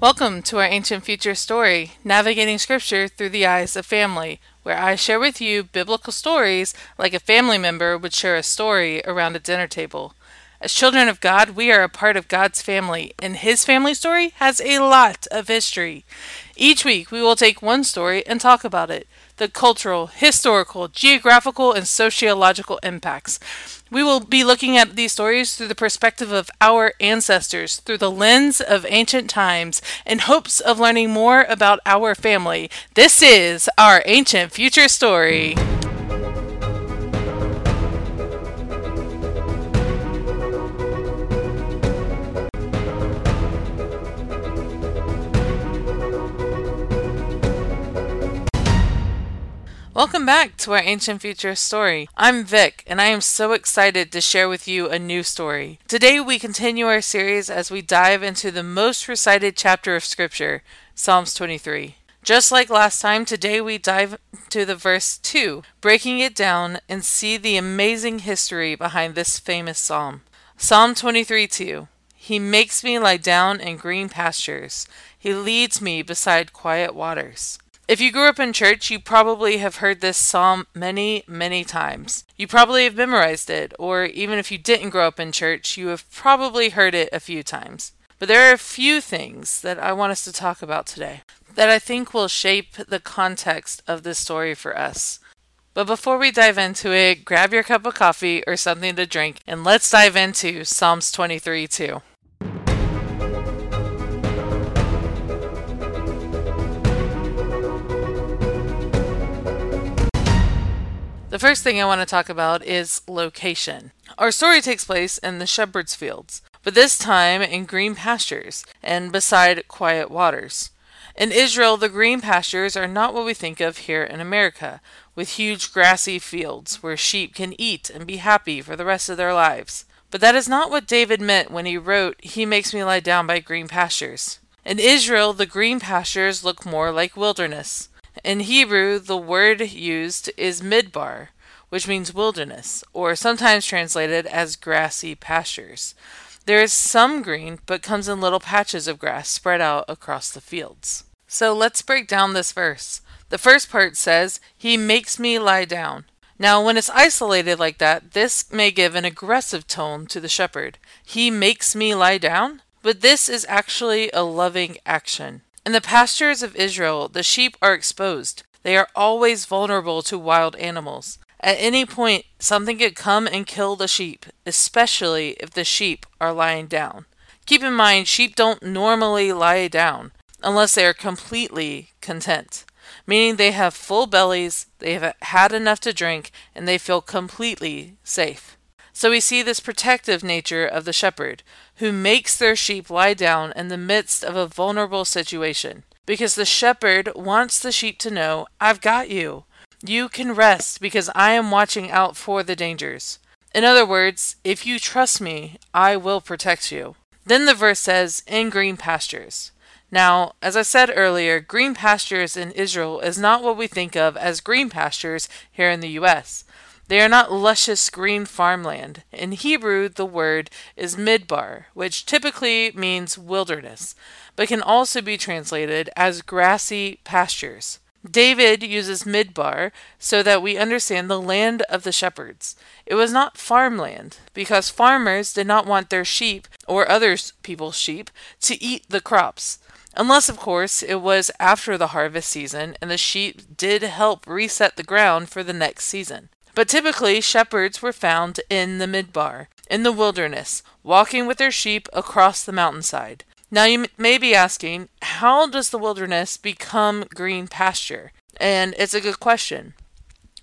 Welcome to our Ancient Future story, Navigating Scripture Through the Eyes of Family, where I share with you biblical stories like a family member would share a story around a dinner table. As children of God, we are a part of God's family, and His family story has a lot of history. Each week, we will take one story and talk about it the cultural, historical, geographical, and sociological impacts. We will be looking at these stories through the perspective of our ancestors, through the lens of ancient times, in hopes of learning more about our family. This is our Ancient Future Story. Welcome back to our Ancient Future story. I'm Vic, and I am so excited to share with you a new story. Today, we continue our series as we dive into the most recited chapter of Scripture, Psalms 23. Just like last time, today we dive to the verse 2, breaking it down and see the amazing history behind this famous psalm. Psalm 23 2. He makes me lie down in green pastures. He leads me beside quiet waters. If you grew up in church, you probably have heard this psalm many, many times. You probably have memorized it, or even if you didn't grow up in church, you have probably heard it a few times. But there are a few things that I want us to talk about today that I think will shape the context of this story for us. But before we dive into it, grab your cup of coffee or something to drink, and let's dive into Psalms 23 2. First thing I want to talk about is location. Our story takes place in the shepherd's fields, but this time in green pastures and beside quiet waters. In Israel, the green pastures are not what we think of here in America, with huge grassy fields where sheep can eat and be happy for the rest of their lives. But that is not what David meant when he wrote, He makes me lie down by green pastures. In Israel, the green pastures look more like wilderness. In Hebrew, the word used is midbar, which means wilderness, or sometimes translated as grassy pastures. There is some green, but comes in little patches of grass spread out across the fields. So let's break down this verse. The first part says, He makes me lie down. Now, when it's isolated like that, this may give an aggressive tone to the shepherd. He makes me lie down? But this is actually a loving action. In the pastures of Israel, the sheep are exposed. They are always vulnerable to wild animals. At any point, something could come and kill the sheep, especially if the sheep are lying down. Keep in mind, sheep don't normally lie down unless they are completely content, meaning they have full bellies, they have had enough to drink, and they feel completely safe. So we see this protective nature of the shepherd, who makes their sheep lie down in the midst of a vulnerable situation. Because the shepherd wants the sheep to know, I've got you. You can rest because I am watching out for the dangers. In other words, if you trust me, I will protect you. Then the verse says, in green pastures. Now, as I said earlier, green pastures in Israel is not what we think of as green pastures here in the U.S. They are not luscious green farmland. In Hebrew, the word is midbar, which typically means wilderness, but can also be translated as grassy pastures. David uses midbar so that we understand the land of the shepherds. It was not farmland, because farmers did not want their sheep, or other people's sheep, to eat the crops. Unless, of course, it was after the harvest season and the sheep did help reset the ground for the next season. But typically, shepherds were found in the midbar, in the wilderness, walking with their sheep across the mountainside. Now, you may be asking, how does the wilderness become green pasture? And it's a good question.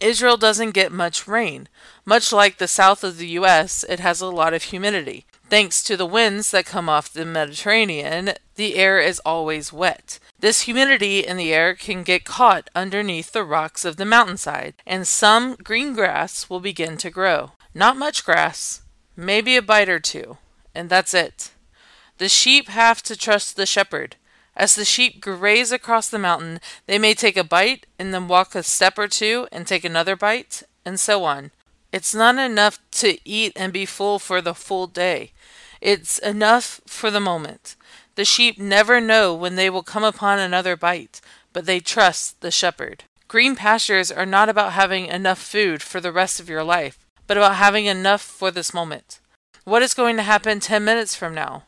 Israel doesn't get much rain. Much like the south of the U.S., it has a lot of humidity. Thanks to the winds that come off the Mediterranean, the air is always wet. This humidity in the air can get caught underneath the rocks of the mountainside, and some green grass will begin to grow. Not much grass, maybe a bite or two, and that's it. The sheep have to trust the shepherd. As the sheep graze across the mountain, they may take a bite and then walk a step or two and take another bite, and so on. It's not enough to eat and be full for the full day. It's enough for the moment. The sheep never know when they will come upon another bite, but they trust the shepherd. Green pastures are not about having enough food for the rest of your life, but about having enough for this moment. What is going to happen 10 minutes from now?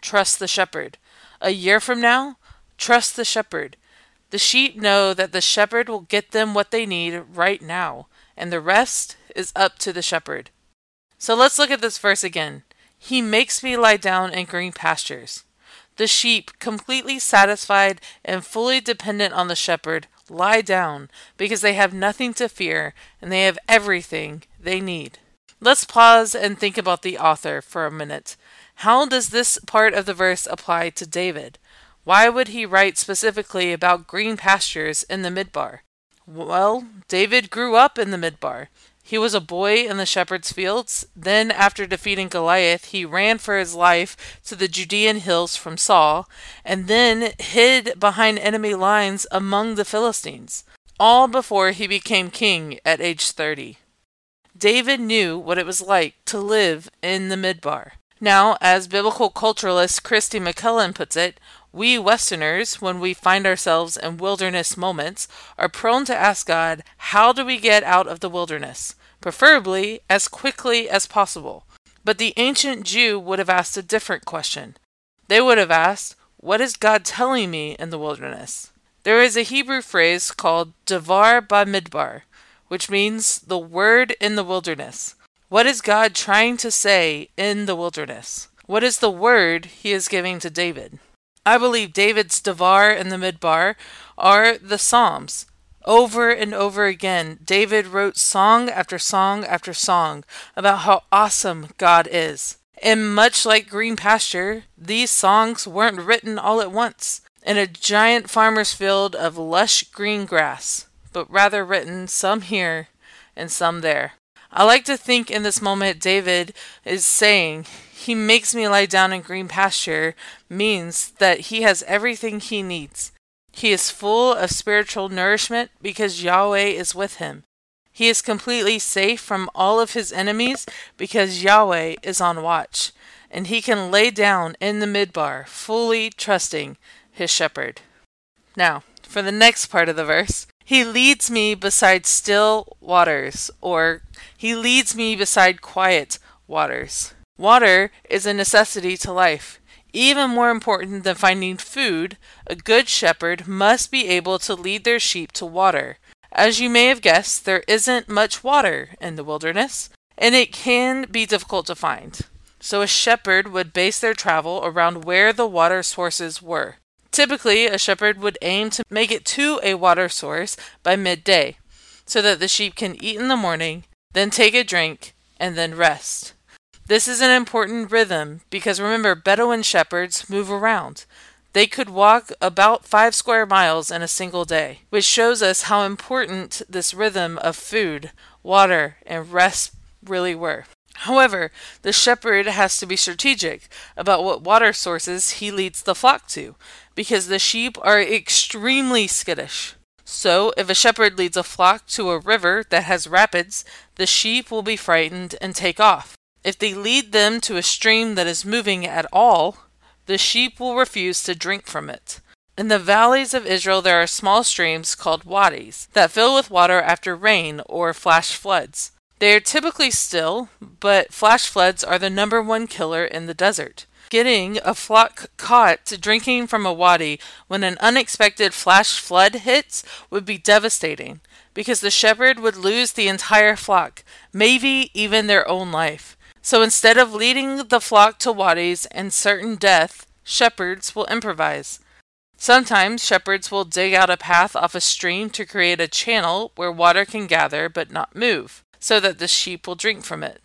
Trust the shepherd. A year from now? Trust the shepherd. The sheep know that the shepherd will get them what they need right now, and the rest is up to the shepherd. So let's look at this verse again. He makes me lie down in green pastures. The sheep, completely satisfied and fully dependent on the shepherd, lie down because they have nothing to fear and they have everything they need. Let's pause and think about the author for a minute. How does this part of the verse apply to David? Why would he write specifically about green pastures in the Midbar? Well, David grew up in the Midbar. He was a boy in the shepherd's fields. Then, after defeating Goliath, he ran for his life to the Judean hills from Saul, and then hid behind enemy lines among the Philistines, all before he became king at age 30. David knew what it was like to live in the Midbar. Now, as biblical culturalist Kristi McLelland puts it, we Westerners, when we find ourselves in wilderness moments, are prone to ask God, How do we get out of the wilderness? Preferably as quickly as possible. But the ancient Jew would have asked a different question. They would have asked, What is God telling me in the wilderness? There is a Hebrew phrase called Devar Bamidbar, which means the word in the wilderness. What is God trying to say in the wilderness? What is the word he is giving to David? I believe David's Devar and the Midbar are the Psalms. Over and over again, David wrote song after song after song about how awesome God is. And much like Green Pasture, these songs weren't written all at once in a giant farmer's field of lush green grass, but rather written some here and some there. I like to think in this moment David is saying, He makes me lie down in green pasture, means that he has everything he needs. He is full of spiritual nourishment because Yahweh is with him. He is completely safe from all of his enemies because Yahweh is on watch, and he can lay down in the midbar, fully trusting his shepherd. Now, for the next part of the verse, he leads me beside still waters, or he leads me beside quiet waters. Water is a necessity to life. Even more important than finding food, a good shepherd must be able to lead their sheep to water. As you may have guessed, there isn't much water in the wilderness, and it can be difficult to find. So a shepherd would base their travel around where the water sources were. Typically, a shepherd would aim to make it to a water source by midday, so that the sheep can eat in the morning, then take a drink, and then rest. This is an important rhythm because remember, Bedouin shepherds move around. They could walk about five square miles in a single day, which shows us how important this rhythm of food, water, and rest really were. However, the shepherd has to be strategic about what water sources he leads the flock to, because the sheep are extremely skittish. So, if a shepherd leads a flock to a river that has rapids, the sheep will be frightened and take off. If they lead them to a stream that is moving at all, the sheep will refuse to drink from it. In the valleys of Israel, there are small streams called wadis that fill with water after rain or flash floods. They are typically still, but flash floods are the number one killer in the desert. Getting a flock caught drinking from a wadi when an unexpected flash flood hits would be devastating because the shepherd would lose the entire flock, maybe even their own life. So instead of leading the flock to wadis and certain death, shepherds will improvise. Sometimes shepherds will dig out a path off a stream to create a channel where water can gather but not move so that the sheep will drink from it.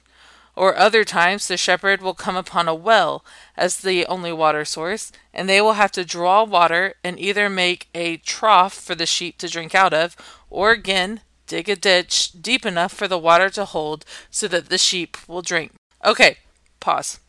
Or other times the shepherd will come upon a well as the only water source, and they will have to draw water and either make a trough for the sheep to drink out of, or again dig a ditch deep enough for the water to hold so that the sheep will drink. Okay, pause.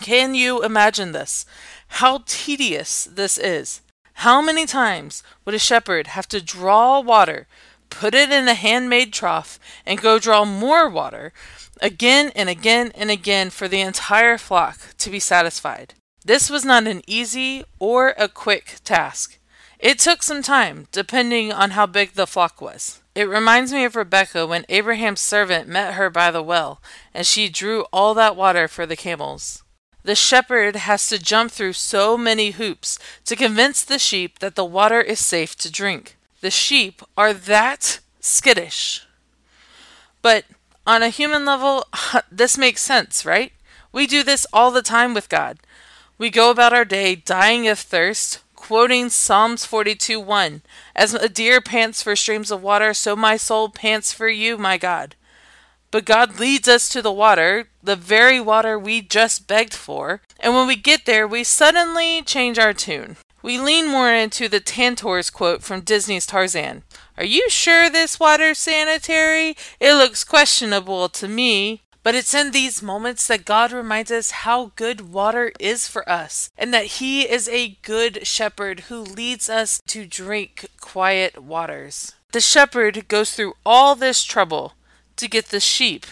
Can you imagine this? How tedious this is. How many times would a shepherd have to draw water put it in a handmade trough, and go draw more water again and again and again for the entire flock to be satisfied. This was not an easy or a quick task. It took some time, depending on how big the flock was. It reminds me of Rebecca when Abraham's servant met her by the well, and she drew all that water for the camels. The shepherd has to jump through so many hoops to convince the sheep that the water is safe to drink. The sheep are that skittish. But on a human level, this makes sense, right? We do this all the time with God. We go about our day dying of thirst, quoting Psalms 42 1 As a deer pants for streams of water, so my soul pants for you, my God. But God leads us to the water, the very water we just begged for, and when we get there, we suddenly change our tune. We lean more into the Tantor's quote from Disney's Tarzan Are you sure this water's sanitary? It looks questionable to me. But it's in these moments that God reminds us how good water is for us, and that He is a good shepherd who leads us to drink quiet waters. The shepherd goes through all this trouble to get the sheep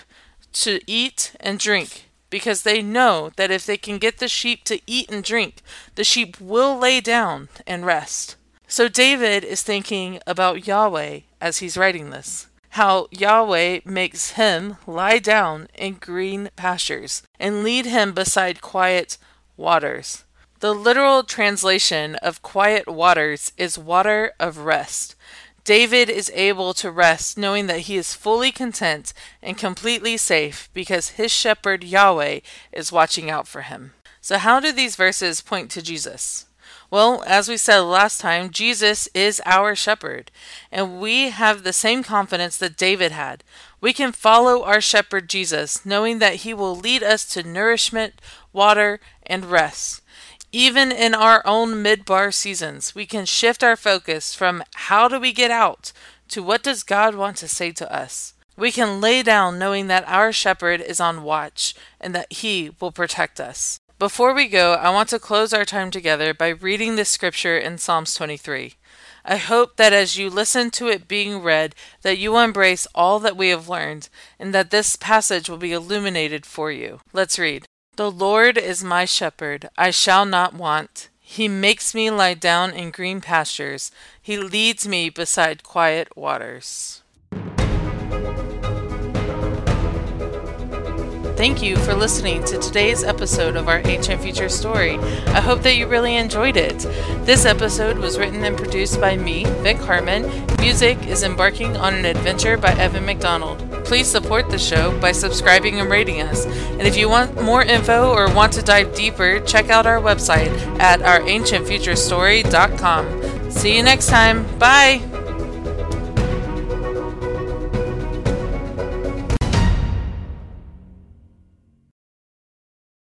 to eat and drink because they know that if they can get the sheep to eat and drink, the sheep will lay down and rest. So David is thinking about Yahweh as he's writing this how Yahweh makes him lie down in green pastures and lead him beside quiet waters. The literal translation of quiet waters is water of rest. David is able to rest knowing that he is fully content and completely safe because his shepherd Yahweh is watching out for him. So, how do these verses point to Jesus? Well, as we said last time, Jesus is our shepherd, and we have the same confidence that David had. We can follow our shepherd Jesus, knowing that he will lead us to nourishment, water, and rest. Even in our own midbar seasons, we can shift our focus from how do we get out to what does God want to say to us. We can lay down knowing that our shepherd is on watch and that he will protect us. Before we go, I want to close our time together by reading this scripture in Psalms 23. I hope that as you listen to it being read, that you embrace all that we have learned, and that this passage will be illuminated for you. Let's read. The Lord is my shepherd, I shall not want. He makes me lie down in green pastures. He leads me beside quiet waters. Thank you for listening to today's episode of our Ancient Future Story. I hope that you really enjoyed it. This episode was written and produced by me, Vic Harmon. Music is Embarking on an Adventure by Evan McDonald. Please support the show by subscribing and rating us. And if you want more info or want to dive deeper, check out our website at ourancientfuturestory.com. See you next time. Bye!